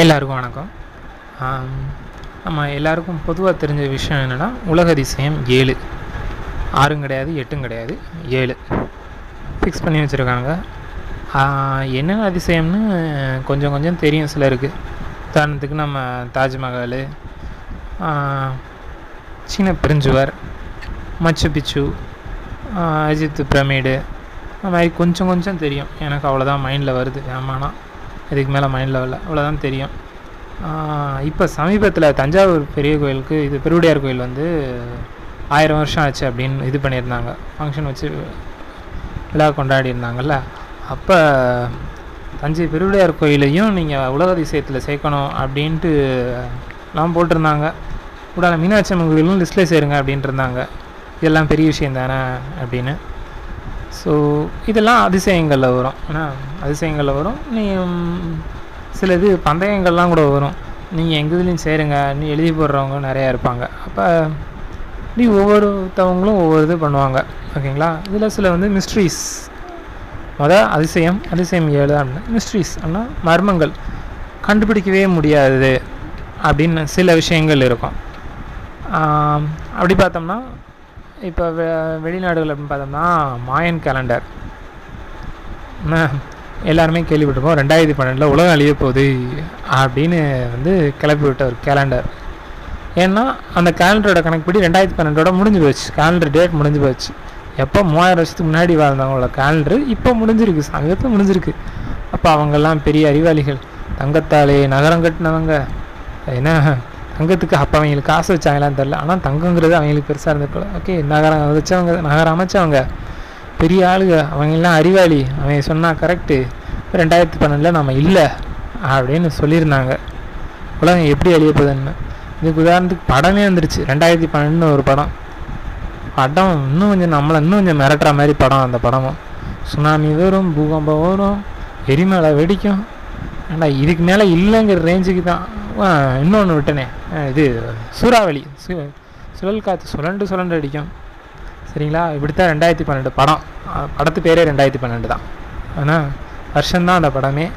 எல்லாருக்கும் வணக்கம். நம்ம எல்லாருக்கும் பொதுவாக தெரிஞ்ச விஷயம் என்னென்னா உலக அதிசயம் ஏழு. ஆறும் கிடையாது எட்டும் கிடையாது ஏழு. ஃபிக்ஸ் பண்ணி வச்சுருக்காங்க என்ன அதிசயம்னு கொஞ்சம் கொஞ்சம் தெரியும் சிலருக்கு. உதாரணத்துக்கு நம்ம தாஜ்மஹால் சீன பெருஞ்சுவர் மச்சு பிச்சு அஜித் பிரமிடு அது மாதிரி கொஞ்சம் கொஞ்சம் தெரியும். எனக்கு அவ்வளோதான் மைண்டில் வருது. ஆமாண்ணா. இதுக்கு மேலே மைண்ட் லெவலில் அவ்வளோதான் தெரியும். இப்போ சமீபத்தில் தஞ்சாவூர் பெரிய கோயிலுக்கு இது பெருவுடையார் கோயில் வந்து ஆயிரம் வருஷம் ஆச்சு அப்படின்னு இது பண்ணியிருந்தாங்க. ஃபங்க்ஷன் வச்சு விழா கொண்டாடி இருந்தாங்கல்ல அப்போ தஞ்சை பெருவுடையார் கோயிலையும் நீங்கள் உலக அதிசயத்தில் சேர்க்கணும் அப்படின்ட்டு எல்லாம் போட்டிருந்தாங்க. கூடால மீனாட்சி அம்மன் கோயிலும் லிஸ்ட்டில் சேருங்க அப்படின்ட்டு இருந்தாங்க. இதெல்லாம் பெரிய விஷயம் தானே அப்படின்னு. ஸோ இதெல்லாம் அதிசயங்களில் வரும். ஏன்னா அதிசயங்களில் வரும். நீ சில இது பந்தயங்கள்லாம் கூட வரும். நீங்கள் எங்கள் இதுலேயும் சேருங்க. நீ எழுதி போடுறவங்க நிறையா இருப்பாங்க. அப்போ நீ ஒவ்வொருத்தவங்களும் ஒவ்வொரு இது பண்ணுவாங்க. ஓகேங்களா? இதில் சில வந்து மிஸ்ட்ரீஸ் முத அதிசயம் அதிசயம் ஏழு அப்படின்னா. மிஸ்ட்ரீஸ் அப்படின்னா மர்மங்கள். கண்டுபிடிக்கவே முடியாது அப்படின்னு சில விஷயங்கள் இருக்கும். அப்படி பார்த்தோம்னா இப்போ வெ வெளிநாடுகள் அப்படின்னு பார்த்தோம்னா மாயன் கேலண்டர் எல்லாருமே கேள்விப்பட்டிருப்போம் ரெண்டாயிரத்தி பன்னெண்டில் உலகம் அழிய போகுது அப்படின்னு வந்து கிளப்பி விட்ட ஒரு கேலண்டர் ஏன்னா அந்த கேலண்டரோட கணக்குப்படி ரெண்டாயிரத்தி பன்னெண்டோட முடிஞ்சு போச்சு. கேலண்டர் டேட் முடிஞ்சு போச்சு. எப்போ மூவாயிரம் வருஷத்துக்கு முன்னாடி வாழ்ந்தவங்களோட கேலண்டர் இப்போ முடிஞ்சிருக்கு சங்கத்தை முடிஞ்சிருக்கு. அப்போ அவங்கெல்லாம் பெரிய அறிவாளிகள். தங்கத்தாலே நகரம் கட்டினவங்க. என்ன? தங்கத்துக்கு அப்போ அவங்களுக்கு காசு வச்சாங்களான்னு தெரில ஆனால் தங்கங்கிறது அவங்களுக்கு பெருசாக இருந்தப்போ ஓகே நகரம் வச்சவங்க நகரம் அமைச்சவங்க பெரிய ஆளுங்க அவங்கெல்லாம் அறிவாளி. அவங்க சொன்னால் கரெக்டு ரெண்டாயிரத்தி பன்னெண்டில் நம்ம இல்லை. அப்படின்னு சொல்லியிருந்தாங்க. உலகம் எப்படி அழிய போகுதுன்னு. இதுக்கு உதாரணத்துக்கு படமே வந்துருச்சு. ரெண்டாயிரத்தி பன்னெண்டுன்னு ஒரு படம். படம் இன்னும் கொஞ்சம் நம்மளை இன்னும் கொஞ்சம் மிரட்டுற மாதிரி படம் அந்த படமும். சுனாமி வரும் பூகம்பம் வரும் எரிமலை வெடிக்கும். ஆனால் இதுக்கு மேலே இல்லைங்கிற ரேஞ்சுக்கு தான். இன்னொன்று விட்டனே. இது சூறாவளி. சு சுழல் காற்று சுழண்டு சுழண்டு அடிக்கும். சரிங்களா? இப்படி தான் ரெண்டாயிரத்தி பன்னெண்டு படம். படத்து பேரே ரெண்டாயிரத்தி பன்னெண்டு தான். ஆனால் வருஷம்தான் அந்த படமே.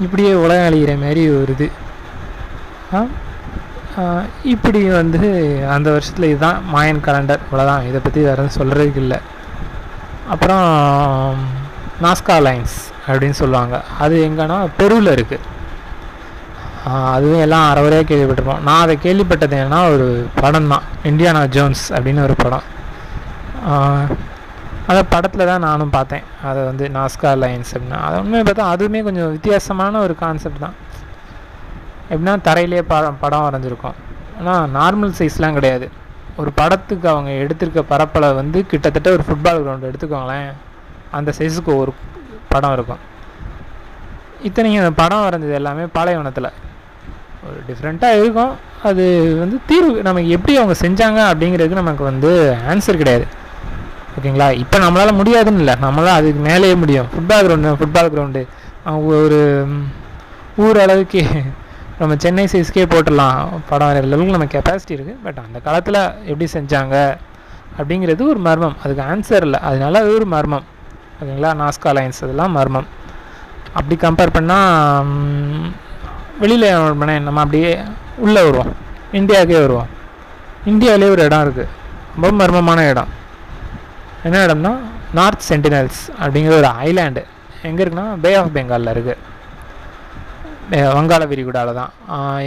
இப்படியே உலகம் அழிகிற மாதிரி ஒரு இது. ஆ? இப்படி வந்து அந்த வருஷத்தில் இதுதான் மாயன் கலண்டர் இவ்வளோதான் இதை பற்றி வேறு எதுவும் சொல்கிறதுக்கு இல்லை. அப்புறம் நாஸ்கா லைன்ஸ் அப்படின்னு சொல்லுவாங்க. அது எங்கன்னா பெருவில் இருக்குது அதுவும் எல்லாம் அறவரையாக கேள்விப்பட்டிருப்போம். நான் அதை கேள்விப்பட்டது என்னன்னா ஒரு படம் தான். இண்டியானா ஜோன்ஸ் அப்படின்னு ஒரு படம். ஆஹ் அந்த படத்தில் தான் நானும் பார்த்தேன். அதை வந்து நாஸ்கா லைன்ஸ் அப்படின்னா. அது உண்மையை பார்த்தா அதுவுமே கொஞ்சம் வித்தியாசமான ஒரு கான்செப்ட் தான். எப்படின்னா தரையிலே படம் படம் வரைஞ்சிருக்கும். ஆனால் நார்மல் சைஸ்லாம் கிடையாது. ஒரு படத்துக்கு அவங்க எடுத்திருக்க பரப்பளவு வந்து கிட்டத்தட்ட ஒரு ஃபுட்பால் கிரவுண்டு எடுத்துக்கோங்களேன். அந்த சைஸுக்கு ஒரு படம் இருக்கும். இத்தனையும் அந்த படம் வரைஞ்சது எல்லாமே பாலைவனத்தில் ஒரு டிஃப்ரெண்ட்டாக இருக்கும். அது வந்து தீர்வு நமக்கு எப்படி அவங்க செஞ்சாங்க அப்படிங்கிறதுக்கு நமக்கு வந்து ஆன்சர் கிடையாது. ஓகேங்களா? இப்போ நம்மளால் முடியாதுன்னு இல்லை. நம்மளால் அதுக்கு மேலேயே முடியும். ஃபுட்பால் கிரவுண்டு ஃபுட்பால் கிரவுண்டு ஒரு ஊர் அளவுக்கு நம்ம சென்னை சைஸ்க்கே போட்டுடலாம். படம் வரைகிற அளவுக்கு நம்ம கெப்பாசிட்டி இருக்குது பட் அந்த காலத்தில் எப்படி செஞ்சாங்க அப்படிங்கிறது ஒரு மர்மம். அதுக்கு ஆன்சர் இல்லை. அதனால அது ஒரு மர்மம். ஓகேங்களா? நாஸ்கா லைன்ஸ் அதெல்லாம் மர்மம். அப்படி கம்பேர் பண்ணால் வெளியில் நம்ம அப்படியே உள்ளே வருவோம். இந்தியாவுக்கே வருவோம். இந்தியாவிலே ஒரு இடம் இருக்குது ரொம்ப மர்மமான இடம். என்ன இடம்னா நார்த் சென்டினல்ஸ் அப்படிங்கிற ஒரு ஐலாண்டு எங்கே இருக்குன்னா பே ஆஃப் பெங்காலில் இருக்குது வங்காள விரிகுடாவில் தான்.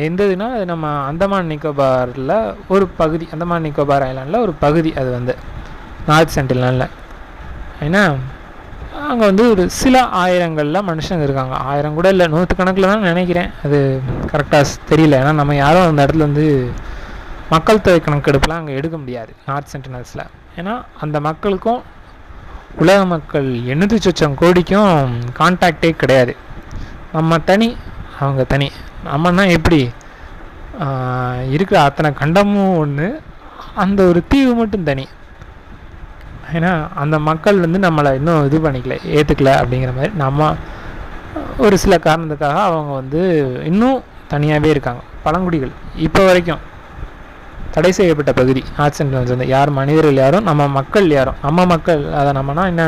எந்ததுன்னா எந்த அது நம்ம அந்தமான் நிக்கோபாரில் ஒரு பகுதி அந்தமான் நிக்கோபார் ஐலாண்டில் ஒரு பகுதி அது வந்து. நார்த் சென்டினலில் ஏன்னா அங்கே வந்து ஒரு சில ஆயிரங்களில் மனுஷங்க இருக்காங்க. ஆயிரம் கூட இல்லை நூற்றுக்கணக்கில் தான் நினைக்கிறேன். அது கரெக்டாக தெரியல. ஏன்னா நம்ம யாரும் அந்த இடத்துல வந்து மக்கள் தொகை கணக்கெடுப்புலாம் அங்கே எடுக்க முடியாது நார்த் சென்டினல்ஸில். ஏன்னா அந்த மக்களுக்கும் உலக மக்கள் எண்ணூற்றி சொச்சம் கோடிக்கும் கான்டாக்டே கிடையாது. நம்ம தனி அவங்க தனி. நம்மன்னா எப்படி இருக்கிற அத்தனை கண்டமும் ஒன்று அந்த ஒரு தீவு மட்டும் தனி. ஏன்னா அந்த மக்கள் வந்து நம்மளை இன்னும் இது பண்ணிக்கல ஏற்றுக்கல அப்படிங்கிற மாதிரி நம்ம ஒரு சில காரணத்துக்காக அவங்க வந்து இன்னும் தனியாகவே இருக்காங்க. பழங்குடிகள் இப்போ வரைக்கும் தடை செய்யப்பட்ட பகுதி ஆர்ட்ஸ் அண்ட் வந்து யார் மனிதர்கள் யாரும் நம்ம மக்கள் யாரும் நம்ம மக்கள் அதை நம்மனா என்ன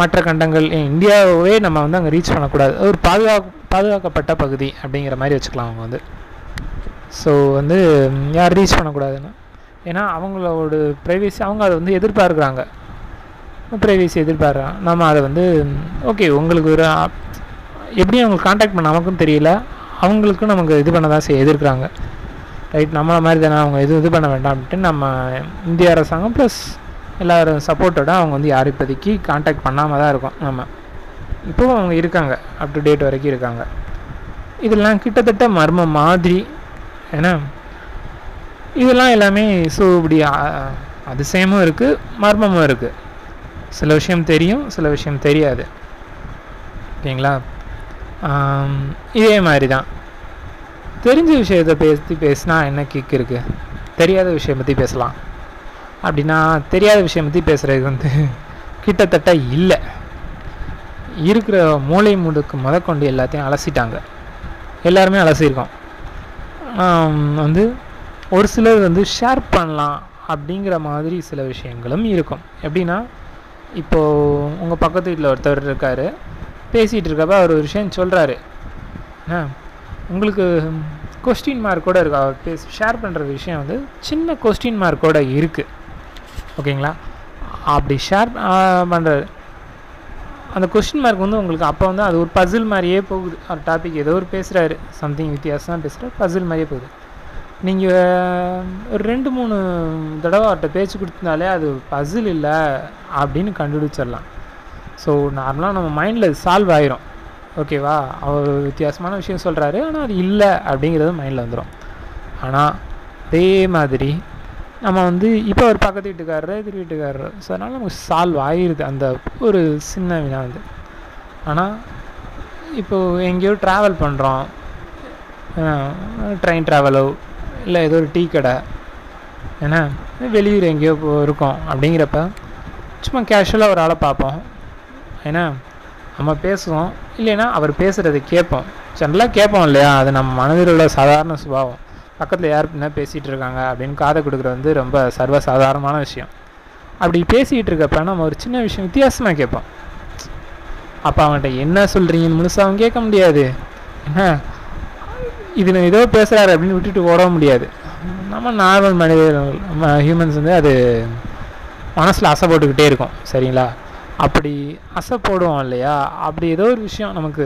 மற்ற கண்டங்கள் இந்தியாவே நம்ம வந்து அங்கே ரீச் பண்ணக்கூடாது. ஒரு பாதுகா பாதுகாக்கப்பட்ட பகுதி அப்படிங்கிற மாதிரி வச்சுக்கலாம் அவங்க வந்து. ஸோ வந்து யார் ரீச் பண்ணக்கூடாதுன்னா ஏன்னா அவங்களோட ப்ரைவேசி அவங்க அதை வந்து எதிர்பார்க்குறாங்க. ப்ரைவேசி எதிர்பார்க்குறாங்க. நம்ம அதை வந்து ஓகே உங்களுக்கு ஒரு எப்படியும் எப்படி அவங்களுக்கு காண்டாக்ட் பண்ண நமக்கும் தெரியல. அவங்களுக்கும் நமக்கு இது பண்ண தான் செய்ய எதிர்க்கிறாங்க. ரைட் நம்மளை மாதிரி தானே அவங்க எதுவும் இது பண்ண வேண்டாம் அப்படின்ட்டு நம்ம இந்திய அரசாங்கம் ப்ளஸ் எல்லோரும் சப்போர்ட்டோட அவங்க வந்து யார் இப்போதைக்கு காண்டாக்ட் பண்ணாமல் தான் இருக்கோம் நம்ம. இப்போவும் அவங்க இருக்காங்க. அப் டு டேட் வரைக்கும் இருக்காங்க. இதெல்லாம் கிட்டத்தட்ட மர்ம மாதிரி ஏன்னா இதெல்லாம் எல்லாமே ஸோ இப்படி அதிசயமும் இருக்குது மர்மமும் இருக்குது சில விஷயம் தெரியும் சில விஷயம் தெரியாது. ஓகேங்களா? இதே மாதிரி தான் தெரிஞ்ச விஷயத்தை பேசி பேசினா என்ன கிக் இருக்குது தெரியாத விஷயம் பற்றி பேசலாம். அப்படின்னா தெரியாத விஷயம் பற்றி பேசுகிறது வந்து கிட்டத்தட்ட இல்லை. இருக்கிற மூளை முடுக்கு முதற்கொண்டு எல்லாத்தையும் அலசிட்டாங்க. எல்லாருமே அலசியிருக்கோம். வந்து ஒரு சிலர் வந்து ஷேர் பண்ணலாம் அப்படிங்கிற மாதிரி சில விஷயங்களும் இருக்கும். எப்படின்னா இப்போது உங்கள் பக்கத்து வீட்டில் ஒருத்தர் இருக்கார் பேசிகிட்டு இருக்கப்ப அவர் ஒரு விஷயம் சொல்கிறாரு ஆ உங்களுக்கு கொஸ்டின் மார்க்கோட இருக்கு. அவர் பேச ஷேர் பண்ணுற விஷயம் வந்து சின்ன கொஸ்டின் மார்க்கோட இருக்குது ஓகேங்களா? அப்படி ஷேர் பண்ணுறாரு அந்த கொஸ்டின் மார்க் வந்து உங்களுக்கு அப்போ வந்து அது ஒரு பசில் மாதிரியே போகுது. ஒரு டாபிக் ஏதோ ஒரு பேசுகிறாரு சம்திங் வித்தியாசமாக பேசுகிறார் பசில் மாதிரியே போகுது. நீங்கள் ஒரு ரெண்டு மூணு தடவை அவர்கிட்ட பேச்சு கொடுத்தனாலே அது பசில் இல்லை அப்படின்னு கண்டுபிடிச்சிடலாம். ஸோ நார்மலாக நம்ம மைண்டில் சால்வ் ஆயிரும். ஓகேவா அவர் வித்தியாசமான விஷயம் சொல்கிறாரு ஆனால் அது இல்லை அப்படிங்கிறது மைண்டில் வந்துடும் ஆனால் அதே மாதிரி நம்ம வந்து இப்போ ஒரு பக்கத்து வீட்டுக்காரரு எதிர் வீட்டுக்காரரு. ஸோ அதனால் நமக்கு சால்வ் ஆகிருது அந்த ஒரு சின்ன வினா வந்து. ஆனால் இப்போது எங்கேயோ ட்ராவல் பண்ணுறோம் ட்ரெயின் ட்ராவலோ இல்லை ஏதோ ஒரு டீ கடை. ஏன்னா வெளியூர் எங்கேயோ போ- இருக்கோம். அப்படிங்கிறப்ப சும்மா கேஷுவலாக ஒரு ஆளை பார்ப்போம். ஏன்னா நம்ம பேசுவோம். இல்லைன்னா அவர் பேசுகிறத கேட்போம். ஜென்ரலாக கேட்போம் இல்லையா? அது நம்ம மனதில் உள்ள சாதாரண சுபாவம். பக்கத்தில் யார் என்ன பேசிகிட்டு இருக்காங்க அப்படின்னு காதை கொடுக்குறது வந்து ரொம்ப சர்வ சாதாரணமான விஷயம். அப்படி பேசிக்கிட்டு இருக்கப்ப நம்ம ஒரு சின்ன விஷயம் வித்தியாசமாக கேட்போம். அப்போ அவன்கிட்ட என்ன சொல்கிறீங்கன்னு முழுசாக அவன் கேட்க முடியாது. என்ன? இது ஏதோ பேசுகிறாரு அப்படின்னு விட்டுட்டு ஓட முடியாது. நம்ம நார்மல் மனிதர்கள் நம்ம ஹியூமன்ஸ் வந்து அது மனசில் அசை போட்டுக்கிட்டே இருக்கும் சரிங்களா? அப்படி அசை போடுவோம் இல்லையா? அப்படி ஏதோ ஒரு விஷயம் நமக்கு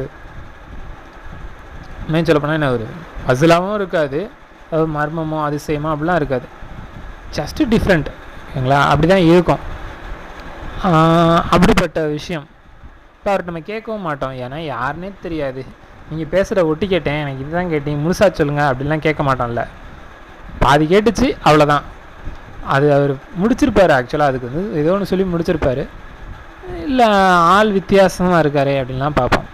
மெயின் சொல்லப்போனால் என்ன ஒரு பசிலாகவும் இருக்காது அதாவது மர்மமோ அதிசயமோ அப்படிலாம் இருக்காது. ஜஸ்ட்டு டிஃப்ரெண்ட் ஓகேங்களா அப்படி தான் இருக்கும் அப்படிப்பட்ட விஷயம். இப்போ அவர்கிட்ட நம்ம கேட்கவும் மாட்டோம். ஏன்னா யாருன்னே தெரியாது. நீங்கள் பேசுகிற ஒட்டி கேட்டேன் எனக்கு இதுதான் கேட்டீங்க முழுசா சொல்லுங்கள் அப்படிலாம் கேட்க மாட்டோம்ல பாதி கேட்டுச்சு அவ்வளோதான் அது அவர் முடிச்சிருப்பார் ஆக்சுவலாக அதுக்கு வந்து ஏதோ ஒன்று சொல்லி முடிச்சிருப்பார். இல்லை ஆள் வித்தியாசமாக இருக்காரே அப்படின்லாம் பார்ப்போம்.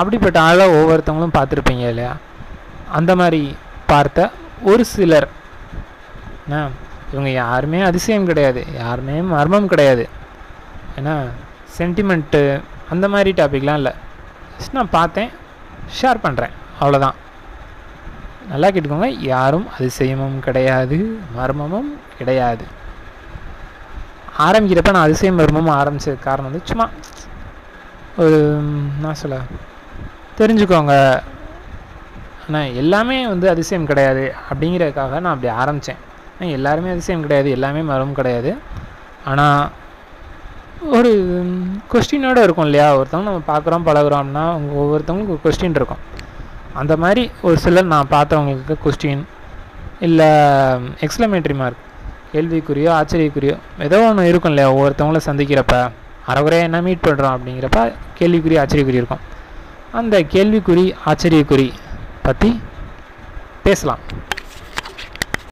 அப்படிப்பட்ட ஆளை ஒவ்வொருத்தவங்களும் பார்த்துருப்பீங்க இல்லையா? அந்த மாதிரி பார்த்த ஒரு சிலர். என்ன இவங்க யாருமே அதிசயம் கிடையாது யாருமே மர்மம் கிடையாது. ஏன்னா சென்டிமெண்ட்டு அந்த மாதிரி டாபிக்லாம் இல்லை. ஃபஸ்ட் நான் பார்த்தேன் ஷேர் பண்ணுறேன் அவ்வளோதான் நல்லா கேட்டுக்கோங்க. யாரும் அதிசயமும் கிடையாது மர்மமும் கிடையாது. ஆரம்பிக்கிறப்ப நான் அதிசயம் மர்மமும் ஆரம்பித்தது காரணம் வந்து சும்மா ஒரு நான் சொல்ல தெரிஞ்சுக்கோங்க. ஆனால் எல்லாமே வந்து அதிசயம் கிடையாது அப்படிங்கிறதுக்காக நான் அப்படி ஆரம்பித்தேன் ஆனால் எல்லாருமே அதிசயம் கிடையாது எல்லாமே மர்மம் கிடையாது. ஆனால் ஒரு கொஸ்டினோடு இருக்கும் இல்லையா? ஒருத்தவங்க நம்ம பார்க்குறோம் பழகுறோம்னா ஒவ்வொருத்தவங்களுக்கு ஒரு கொஸ்டின் இருக்கும். அந்த மாதிரி ஒரு சிலர் நான் பார்த்தவங்களுக்கு கொஸ்டின் இல்லை எக்ஸ்லமேட்ரி மார்க் கேள்விக்குறியோ ஆச்சரியக்குறியோ ஏதோ ஒன்று இருக்கும் இல்லையா? ஒவ்வொருத்தவங்கள சந்திக்கிறப்ப அறகுறையாக என்ன மீட் பண்ணுறோம் அப்படிங்கிறப்ப கேள்விக்குறி ஆச்சரியக்குறி இருக்கும். அந்த கேள்விக்குறி ஆச்சரியக்குறி பற்றி பேசலாம்.